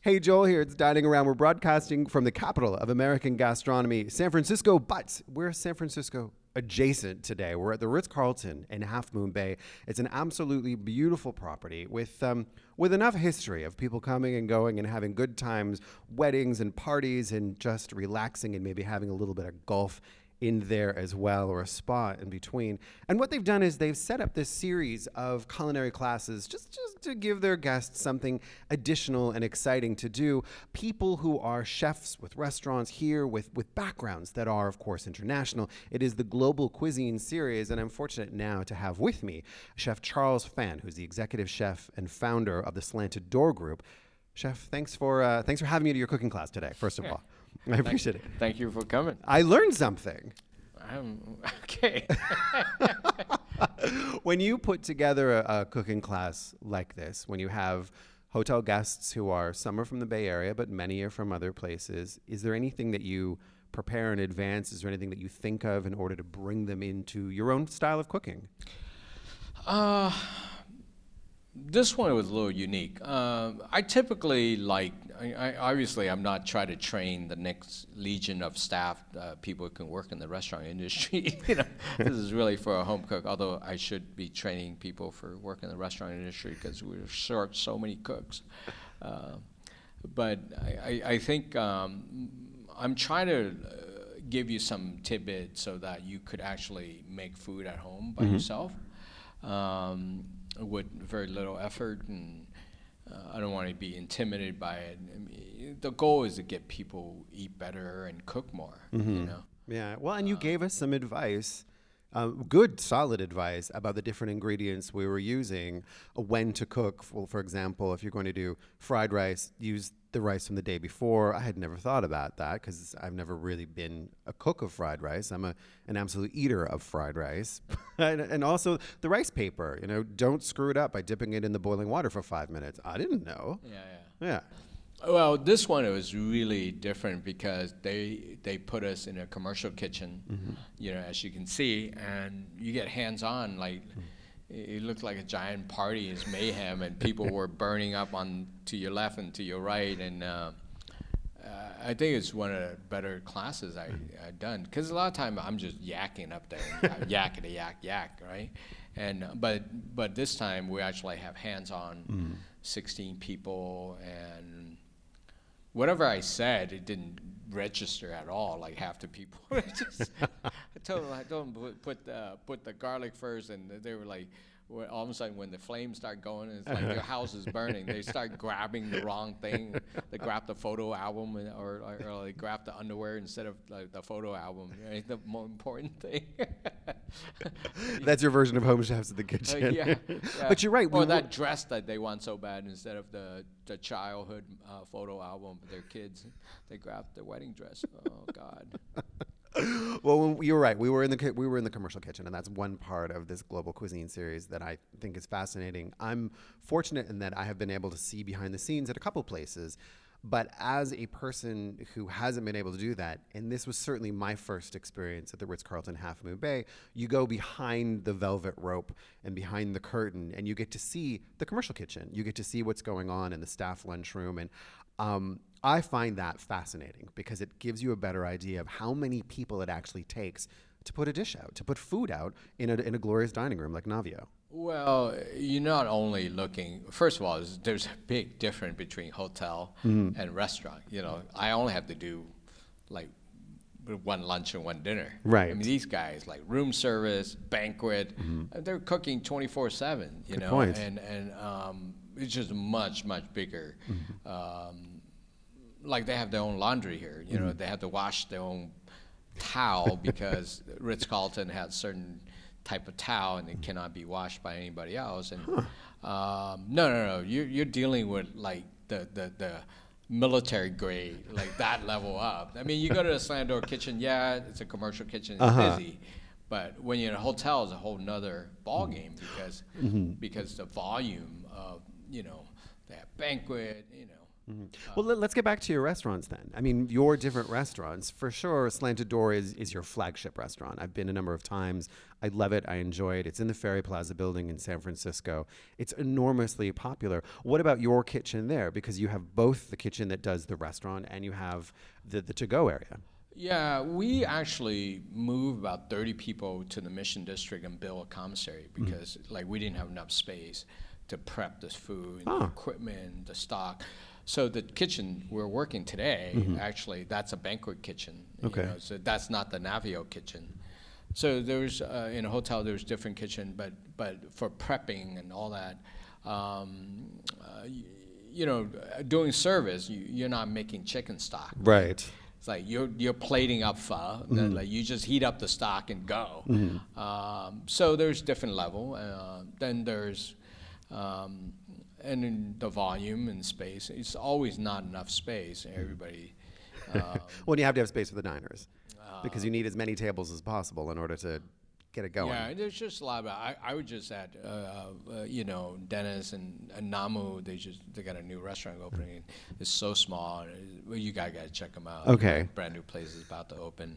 Hey, Joel here. It's Dining Around. We're broadcasting from the capital of American gastronomy, San Francisco, but we're San Francisco adjacent today. We're at the Ritz Carlton in Half Moon Bay. It's an absolutely beautiful property with um, with enough history of people coming and going and having good times, weddings and parties, and just relaxing and maybe having a little bit of golf in there as well, or a spa in between. And what they've done is they've set up this series of culinary classes just, just to give their guests something additional and exciting to do. People who are chefs with restaurants here with, with backgrounds that are, of course, international. It is the Global Cuisine series, and I'm fortunate now to have with me Chef Charles Phan, who's the executive chef and founder of the Slanted Door Group. Chef, thanks for uh, thanks for having me to your cooking class today. First of all, I appreciate it. Thank you for coming. I learned something. Um, okay. when you put together a, a, cooking class like this, when you have hotel guests who are some are from the Bay Area, but many are from other places, is there anything that you prepare in advance? Is there anything that you think of in order to bring them into your own style of cooking? Uh, this one was a little unique. Uh, I typically like, I, I, obviously, I'm not trying to train the next legion of staff, uh, people who can work in the restaurant industry. you know, this is really for a home cook. Although I should be training people for work in the restaurant industry because we're short so many cooks. Uh, but I, I think um, I'm trying to uh, give you some tidbits so that you could actually make food at home by mm-hmm. yourself. Um, with very little effort, and uh, I don't want to be intimidated by it. I mean, the goal is to get people eat better and cook more. Mm-hmm. You know. Yeah. Well, and you uh, gave us some advice. Good, solid advice about the different ingredients we were using, uh, when to cook. For, for example, if you're going to do fried rice, use the rice from the day before. I had never thought about that because I've never really been a cook of fried rice. I'm a, an absolute eater of fried rice. and, and, also the rice paper, you know, don't screw it up by dipping it in the boiling water for five minutes. I didn't know. Yeah, yeah. Yeah. Well, this one it was really different because they they put us in a commercial kitchen, mm-hmm. you know, as you can see, and you get hands on like. Mm-hmm it looked like a giant party. It's mayhem, and people were burning up on to your left and to your right. And uh, uh, I think it's one of the better classes I, I've done because a lot of time I'm just yakking up there, yakety yak yak, right? And but but this time we actually have hands-on, mm. 16 people, and whatever I said, it didn't register at all. Like half the people, just, I told them I told them put put the, put the garlic first, and they were like, all of a sudden when the flames start going, and it's like your house is burning. They start grabbing the wrong thing. They grab the photo album, and, or, or, or they grab the underwear instead of like, the photo album. The more important thing. That's your version of home chefs in the kitchen. Uh, yeah, yeah, but you're right. Or that dress that they want so bad instead of the the childhood uh, photo album their kids, they grab the wedding dress. Oh God. well, you're right. We were in the we were in the commercial kitchen, and that's one part of this global cuisine series that I think is fascinating. I'm fortunate in that I have been able to see behind the scenes at a couple places. But as a person who hasn't been able to do that, and this was certainly my first experience at the Ritz Carlton Half Moon Bay, you go behind the velvet rope and behind the curtain, and you get to see the commercial kitchen. You get to see what's going on in the staff lunchroom. And um, I find that fascinating because it gives you a better idea of how many people it actually takes to put a dish out, to put food out in a, in a glorious dining room like Navio. Well, you're not only looking. First of all, there's a big difference between hotel mm-hmm. and restaurant. You know, I only have to do like one lunch and one dinner. Right. I mean, these guys like room service, banquet, mm-hmm. they're cooking 24/7. You Good know, point. and and um, it's just much much bigger. Mm-hmm. Um, like they have their own laundry here. You mm-hmm. know, they have to wash their own towel because Ritz Carlton has certain type of towel and it cannot be washed by anybody else. And huh. um, no, no, no, you're you're dealing with like the the the military grade, like that level up. I mean, you go to the slant door kitchen, yeah, it's a commercial kitchen, it's uh-huh. busy. But when you're in a hotel, it's a whole nother ball game because mm-hmm. because the volume of you know have banquet, you know Well, let, us get back to your restaurants then. I mean, your different restaurants, for sure. Slanted Door is, is your flagship restaurant. I've been a number of times. I love it. I enjoy it. It's in the Ferry Plaza building in San Francisco. It's enormously popular. What about your kitchen there? Because you have both the kitchen that does the restaurant and you have the, the to go area. Yeah, we actually moved about 30 people to the Mission District and built a commissary mm. because, mm-hmm. like, we didn't have enough space to prep this food, oh. the equipment, the stock. So the kitchen we're working today, mm-hmm. actually, that's a banquet kitchen. Okay. You know, so that's not the Navio kitchen. So there's uh, in a hotel there's different kitchen, but but for prepping and all that, um, uh, you, you, know, doing service, you, are not making chicken stock. Right. It's like you're you're plating up pho. Mm-hmm. Like you just heat up the stock and go. Mm-hmm. Um, so there's different level. Uh, then there's um, and in the volume and space, it's always not enough space. Everybody. Um, well, you have to have space for the diners uh, because you need as many tables as possible in order to get it going. Yeah, there's just a lot of. I, I would just add, uh, uh, you know, Dennis and, and, Namu. They just they got a new restaurant opening. It's so small. Well, you guys got to check them out. Okay. brand new place is about to open,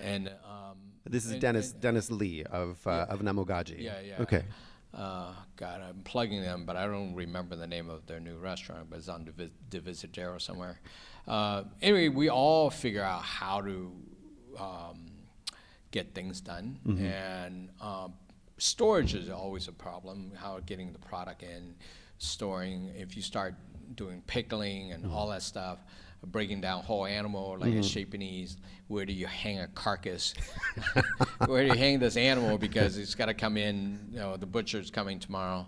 and um, this is and, Dennis and, Dennis Lee of uh, yeah. of Namu Gaji. Yeah, yeah. Okay. Uh, God, I'm plugging them, but I don't remember the name of their new restaurant, but it's on Divisadero somewhere. Uh, anyway, we all figure out how to um, get things done, mm-hmm. and um, storage is always a problem. How getting the product in, storing. If you start doing pickling and mm-hmm. all that stuff, breaking down whole animal like mm-hmm. a Japanese. Where do you hang a carcass? Where do you hang this animal because it's got to come in? You know, the butcher's coming tomorrow.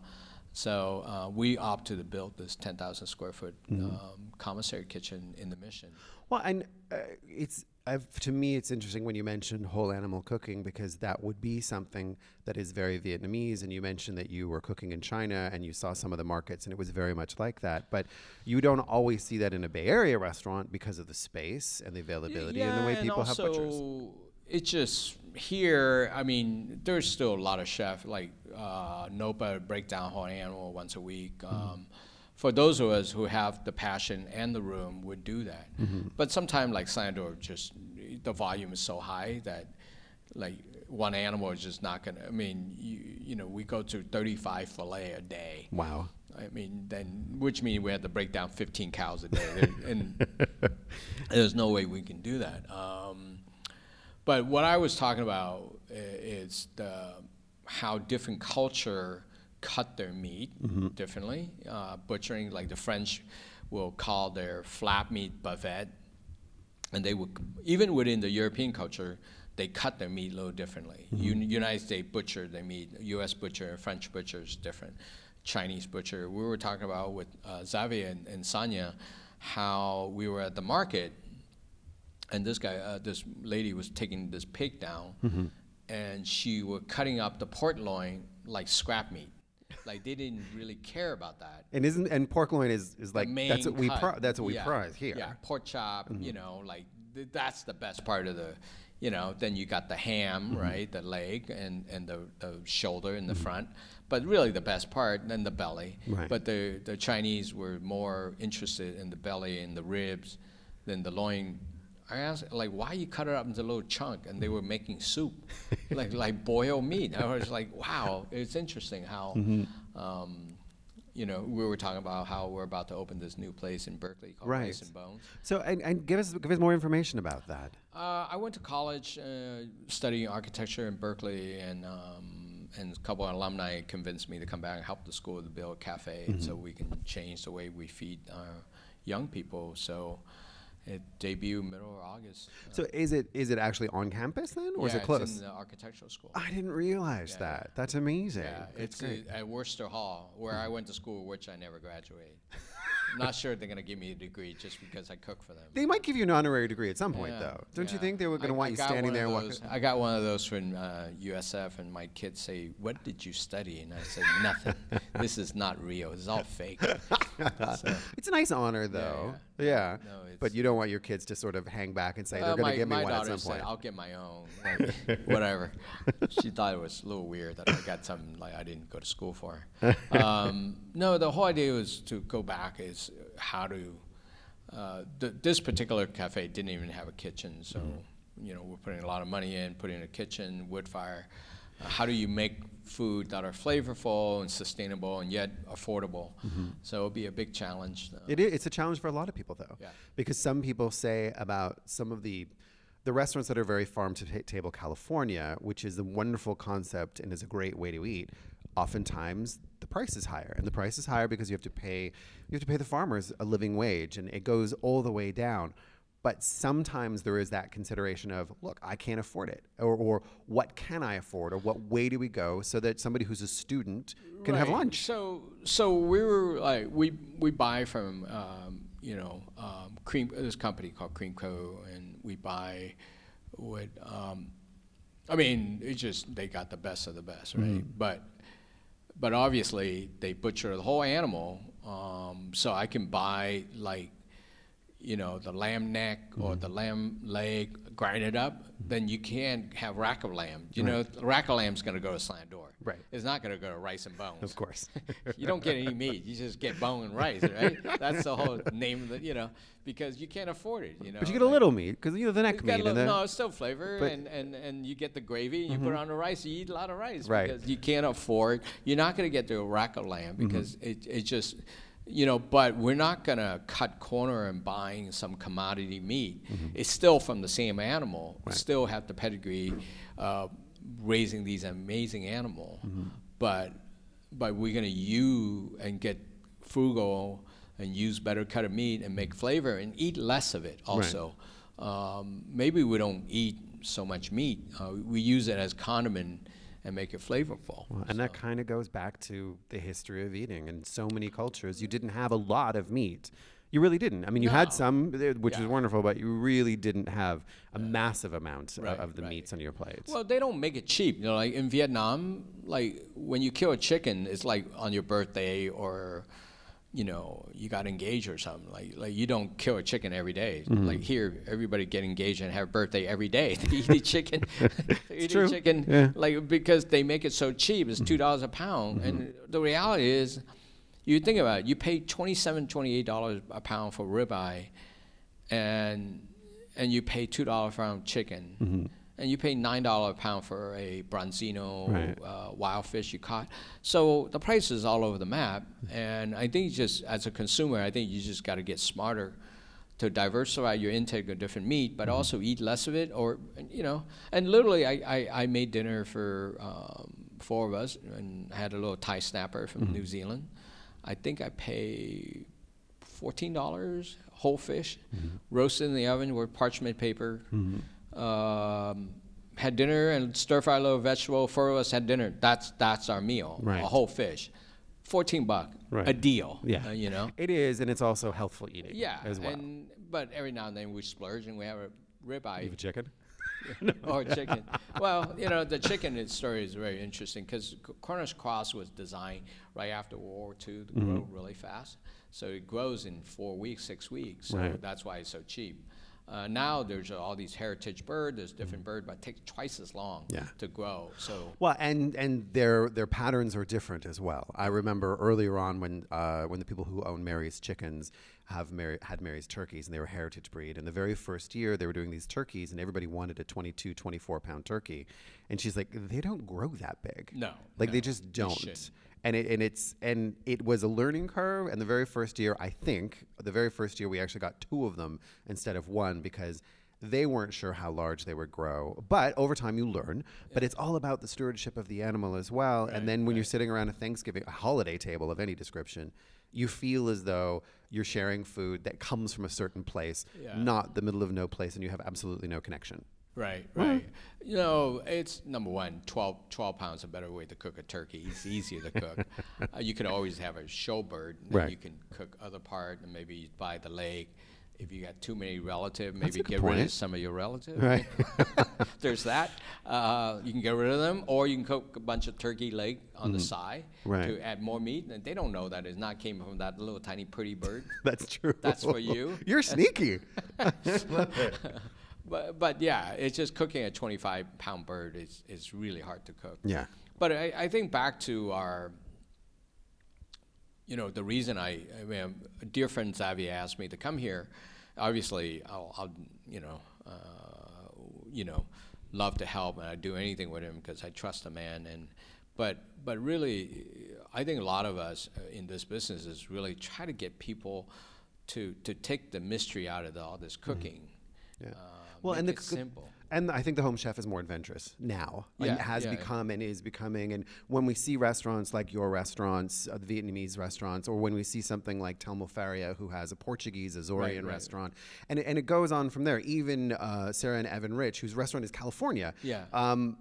So uh, we opted to build this 10,000 square foot mm-hmm. um, commissary kitchen in the mission. Well, and uh, it's I've, to me, it's interesting when you mentioned whole animal cooking because that would be something that is very Vietnamese. And you mentioned that you were cooking in China and you saw some of the markets, and it was very much like that. But you don't always see that in a Bay Area restaurant because of the space and the availability yeah, and the way people have butchers. It's just here. I mean, there's still a lot of chefs like uh, Nopa break down whole animal once a week. Mm-hmm. For those of us who have the passion and the room would do that. Mm-hmm. But sometimes like Slanted Door, just the volume is so high that like one animal is just not gonna. I mean, you you know, we go to 35 fillet a day. Wow. I mean, then which means we have to break down 15 cows a day, and there's no way we can do that. Um, but what I was talking about is the how different culture cut their meat mm-hmm. differently. Uh, butchering, like the French will call their flap meat bavette, and they would even within the European culture, they cut their meat a little differently. Mm-hmm. United States butcher their meat, U.S. butcher, French butcher is different. Chinese butcher. We were talking about with uh, Xavier and, and Sanya how we were at the market, and this guy, uh, this lady was taking this pig down, mm-hmm. and she was cutting up the pork loin like scrap meat like they didn't really care about that. And isn't and pork loin is, is like that's what we pri- that's what we yeah. prize here. Yeah, pork chop. Mm-hmm. You know, like th- that's the best part of the. You know, then you got the ham, mm-hmm. right? The leg and and the, the shoulder in the mm-hmm. front. But really, the best part then the belly. Right. But the the Chinese were more interested in the belly and the ribs than the loin I asked, like, why you cut it up into a little chunk? And they were making soup, like like boiled meat. I was like, wow, it's interesting how, mm-hmm. um, you know, we were talking about how we're about to open this new place in Berkeley called right. And Bones. So, and, and give us give us more information about that. Uh, I went to college uh, studying architecture in Berkeley, and um, and a couple of alumni convinced me to come back and help the school to build a cafe, mm-hmm. so we can change the way we feed our young people. So. It debut middle of August. Uh, so is it is it actually on campus then, or yeah, is it close? it's in the architectural school. I didn't realize yeah, that. That's amazing. Yeah, That's it's at Wurster Hall, where I went to school, which I never graduated. I'm not sure they're going to give me a degree just because I cook for them. They might give you an honorary degree at some point, yeah, though. Don't yeah. you think they were going to want you standing there? Those, I got one of those from uh, USF, and my kids say, "What did you study?" And I said, "Nothing. this is not real. This is all fake." so, it's a nice honor, though. Yeah. No, but you don't want your kids to sort of hang back and say they're going to give me one at some said, point. "I'll get my own." Like, whatever. she thought it was a little weird that I got something like I didn't go to school for. Um, no, the whole idea was to go back is how to uh, th- this particular cafe didn't even have a kitchen, so Mm-hmm. you know we're putting a lot of money in, putting a kitchen, wood fire. How do you make food that are flavorful and sustainable and yet affordable? Mm-hmm. So it'll be a big challenge. It is, it's a challenge for a lot of people, though, Yeah. because some people say about some of the the restaurants that are very farm to ta- table California, which is a wonderful concept and is a great way to eat. Oftentimes, the price is higher, and the price is higher because you have to pay you have to pay the farmers a living wage, and it goes all the way down. But sometimes there is that consideration of, look, I can't afford it, or, or what can I afford, or what way do we go so that somebody who's a student can have lunch. So so we were like we we buy from um, you know um, cream this company called Cream Co. and we buy what um, I mean it's just they got the best of the best right but but obviously they butcher the whole animal um, so I can buy like you know, the lamb neck or mm-hmm. the lamb leg, grind it up, mm-hmm. then you can't have rack of lamb. You know, rack of lamb's going to go to slant door. Right. It's not going to go to rice and bones. Of course. you don't get any meat. You just get bone and rice, right? That's the whole name of the, you know, because you can't afford it. You know, But you get a little meat because you know the neck meat. little, no, it's still flavor, and, and, and you get the gravy, and you put mm-hmm. it on the rice. You eat a lot of rice Right. because you can't afford. You're not going to get the rack of lamb Mm-hmm. because it it just, you know. But we're not going to cut corner and buying some commodity meat. Mm-hmm. It's still from the same animal. Still have the pedigree, uh, raising these amazing animal, Mm-hmm. but but we're going to use and get frugal and use better cut of meat and make flavor and eat less of it also. Um, maybe we don't eat so much meat. Uh, we use it as condiment and make it flavorful. Well, and that kind of goes back to the history of eating. In so many cultures, you didn't have a lot of meat. You really didn't. I mean, you had some, uh, which Yeah. is wonderful, but you really didn't have a massive amount Right, of the right. meats on your plates. Well, they don't make it cheap. You know, like in Vietnam, like when you kill a chicken, it's like on your birthday or, you know, you got engaged or something. Like, like you don't kill a chicken every day. Mm-hmm. Like here, everybody get engaged and have a birthday every day. They eat a chicken. they eat true. chicken Yeah. Mm-hmm. like because they make it so cheap. It's two dollars a pound, and the reality is, you think about it. You pay 27 dollars a pound for ribeye, and and you pay two dollars for a chicken, and you pay nine dollars a pound for a bronzino Right. uh, wild fish you caught. So the price is all over the map, and I think just as a consumer, I think you just got to get smarter to diversify your intake of different meat, but also eat less of it, or you know. And literally, I I, I made dinner for um, four of us and had a little Thai snapper from New Zealand. I think I pay fourteen dollars whole fish, roasted in the oven with parchment paper. Um, had dinner and stir fry a little vegetable. Four of us had dinner. That's that's our meal. Right. A whole fish, fourteen buck, Right. a deal. yeah. uh, you know. It is, and it's also healthful eating Yeah, as well. and but every now and then we splurge and we have a you have ribeye a chicken? or chicken. well, you know the chicken story is very interesting because Cornish cross was designed right after World War II to grow Mm-hmm. really fast. So it grows in four weeks, six weeks. So Right. that's why it's so cheap. Uh, now there's all these heritage bird. There's different bird, but it takes twice as long. Yeah. to grow. So Well, and and their their patterns are different as well. I remember earlier on when uh, when the people who own Mary's Chickens have Mary, had Mary's turkeys and they were heritage breed. And the very first year they were doing these turkeys and everybody wanted a 22, 24 pound turkey. And she's like, they don't grow that big. No, like they just don't. shouldn't. And it, and it's and it was a learning curve. And the very first year, I think the very first year we actually got two of them instead of one because they weren't sure how large they would grow. But over time, you learn. But it's all about the stewardship of the animal as well. and then when you're sitting around a Thanksgiving, a holiday table of any description, you feel as though you're sharing food that comes from a certain place, Yeah. not the middle of no place, and you have absolutely no connection. Right, right. You know, it's number one, 12, 12 pounds is a better way to cook a turkey. It's easier to cook. uh, you could always have a show bird, and Right. you can cook other part, and maybe buy the leg. If you got too many relatives, maybe get rid of some of your relatives. Right. There's that. Uh, you can get rid of them, or you can cook a bunch of turkey leg on the side Mm-hmm. Right. to add more meat. And they don't know that it's not came from that little tiny pretty bird. That's true. That's for you. You're sneaky. But, but yeah, it's just cooking a 25 pound bird is, is really hard to cook. yeah. But I, I think back to our, you know, the reason I, I mean, a dear friend Xavier asked me to come here. Obviously, I'll, I'll you know, uh, you know, love to help and I'd do anything with him because I trust the man. And but but really, I think a lot of us uh, in this business is really try to get people to to take the mystery out of the, all this cooking. Yeah. Uh, Well, make and the simple. And I think the home chef is more adventurous now, and Yeah, has yeah, yeah. become and is becoming. And when we see restaurants like your restaurants, uh, the Vietnamese restaurants, or when we see something like Telmo Faria, who has a Portuguese Azorean right. restaurant, and, it- and it goes on from there. Even uh, Sarah and Evan Rich, whose restaurant is California. Yeah. Um,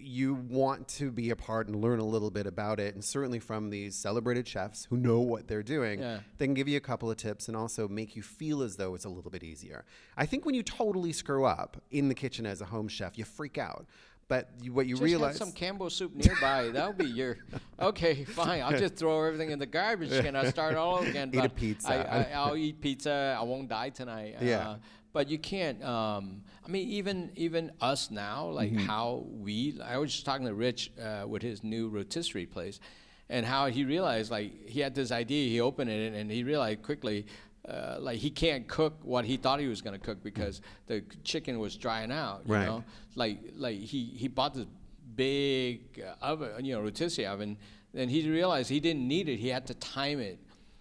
you want to be a part and learn a little bit about it, and certainly from these celebrated chefs who know what they're doing, Yeah. they can give you a couple of tips and also make you feel as though it's a little bit easier. I think when you totally screw up in the kitchen as a home chef, you freak out. But you, what you Just realize, have some Campbell soup nearby. That'll be your okay. Fine. I'll just throw everything in the garbage and I'll start all over again. Eat a pizza. I, I, I'll eat pizza. I won't die tonight. Yeah. Uh, but you can't. Um, I mean, even even us now, like Mm-hmm. how we. I was just talking to Rich uh, with his new rotisserie place, and how he realized like he had this idea. He opened it and he realized quickly. Uh, like he can't cook what he thought he was going to cook because the chicken was drying out. You Right. know, like like he he bought this big uh, oven, you know, rotisserie oven, and he realized he didn't need it. He had to time it.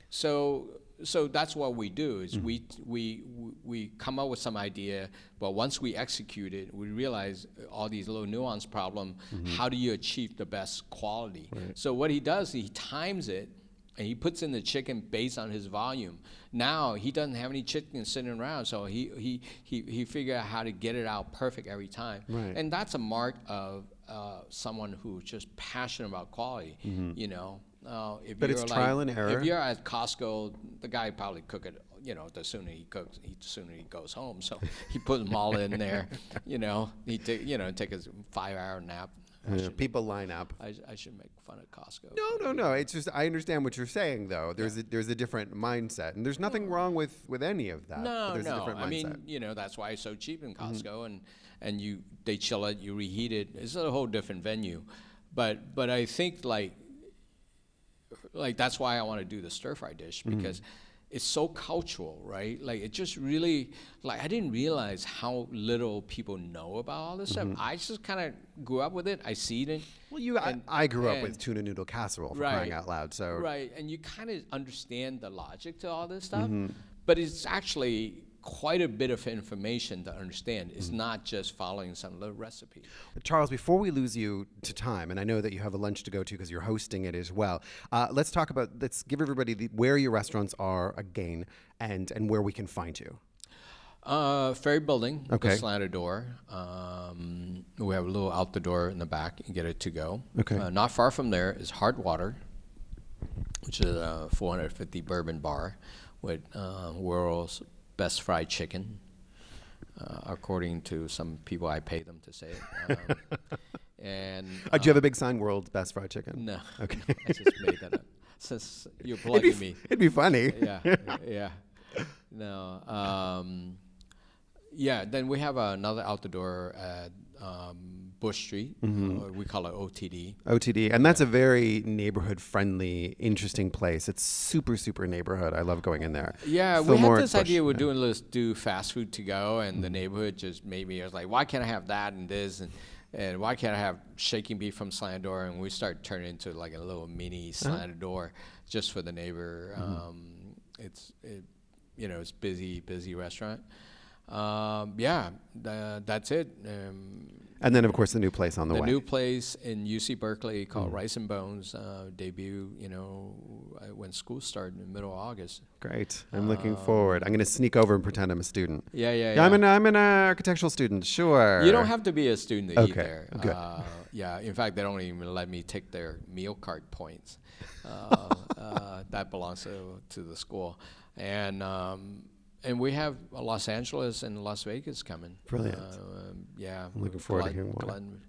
So so that's what we do is we we we come up with some idea, but once we execute it, we realize all these little nuance problem. How do you achieve the best quality? So what he does, he times it and he puts in the chicken based on his volume. Now he doesn't have any chicken sitting around, so he he he, he figured out how to get it out perfect every time. Right. And that's a mark of uh, someone who's just passionate about quality. You know, uh, if But you're it's like- trial and error. If you're at Costco, the guy probably cook it. You know, the sooner he cooks, he, the sooner he goes home. So he put them all in there. You know, he take you know take his five-hour nap. I, should, people line up. I, I should make fun of Costco. No, no, no. It's just I understand what you're saying, though. There's a, there's a different mindset, and there's nothing wrong with with any of that. but No, there's a no. different I mean. Mm-hmm. you know, that's why it's so cheap in Costco, and and you they chill it, you reheat it. It's a whole different venue, but but I think like like that's why I want to do the stir fry dish Mm-hmm. because it's so cultural, right? Like it just really like I didn't realize how little people know about all this Mm-hmm. stuff. I just kind of grew up with it. I see it. well, you, and- I, I grew up with tuna noodle casserole for crying out loud. So Right, and you kind of understand the logic to all this stuff, Mm-hmm. but it's actually quite a bit of information to understand. It's not just following some little recipe. Charles, before we lose you to time, and I know that you have a lunch to go to because you're hosting it as well. Uh, let's talk about. Let's give everybody the, where your restaurants are again, and and where we can find you. Uh, Ferry Building, Okay. the slanted door. Um, we have a little out the door in the back. and get it to go. Okay. Uh, not far from there is Hard Water, which is a 450 bourbon bar with uh, world's best fried chicken, uh, according to some people I pay them to say it. Um, and Uh, do you have a big sign, "World's Best Fried Chicken"? no, Okay. no, I just made that up. Since you're It'd be, plugging f- me it'd be funny. yeah, yeah. No. Um, yeah. Then we have another out the door at um, Bush Street. Mm-hmm. We call it OTD. OTD, and that's a very neighborhood-friendly, interesting place. It's super, super neighborhood. I love going in there. Yeah, we had this Bush, idea we're yeah. doing let's do fast food to go, and the neighborhood just made me. I was like, why can't I have that and this and. And why can't I have shaking beef from Slanted Door? And we start turning into like a little mini Slanted Door just for the neighbor. Um, it's, it, you know, it's busy, busy restaurant. Um, yeah, tha- that's it. Um, And then, of course, the new place on the, the way. new place in UC Berkeley called Rice and Bones uh, debut. You know, uh, when school started in the middle of August. Great. I'm looking forward. I'm going to sneak over and pretend I'm a student. Yeah, yeah, Yeah, I'm yeah. an I'm an uh, architectural student. Sure. You don't have to be a student to eat Okay, there. good. Uh, yeah, in fact, they don't even let me take their meal card points. Uh, uh, that belongs to, to the school, and um, and we have uh, Los Angeles and Las Vegas coming. Brilliant. Uh, um, yeah, I'm looking forward to hearing more. Glen,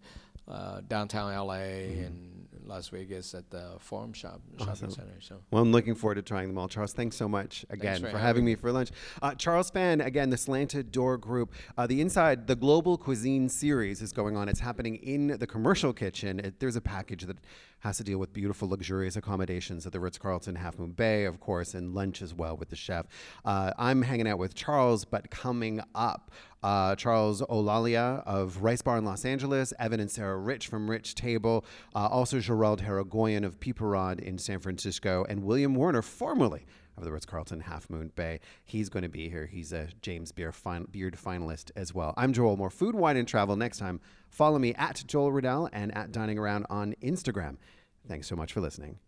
uh, downtown LA Mm-hmm. and Las Vegas at the Forum Shop Shopping Awesome. Center. So. Well, I'm looking forward to trying them all. Charles, thanks so much again for for, having having me for lunch. Uh, Charles Phan, again, the Slanted Door Group. Uh, the Inside, the Global Cuisine series is going on. It's happening in the commercial kitchen. It, there's a package that has to deal with beautiful, luxurious accommodations at the Ritz Carlton Half Moon Bay, of course, and lunch as well with the chef. Uh, I'm hanging out with Charles, but coming up, uh, Charles Olalia of Rice Bar in Los Angeles, Evan and Sarah Rich from Rich Table, uh, also Gerald Hirigoyen of Piperade in San Francisco, and William Werner, formerly of the Ritz Carlton Half Moon Bay. He's going to be here. He's a James Beard, fin- Beard finalist as well. I'm Joel Moore. Food, wine, and travel. Next time, follow me at Joel Riddell and at Dining Around on Instagram. Thanks so much for listening.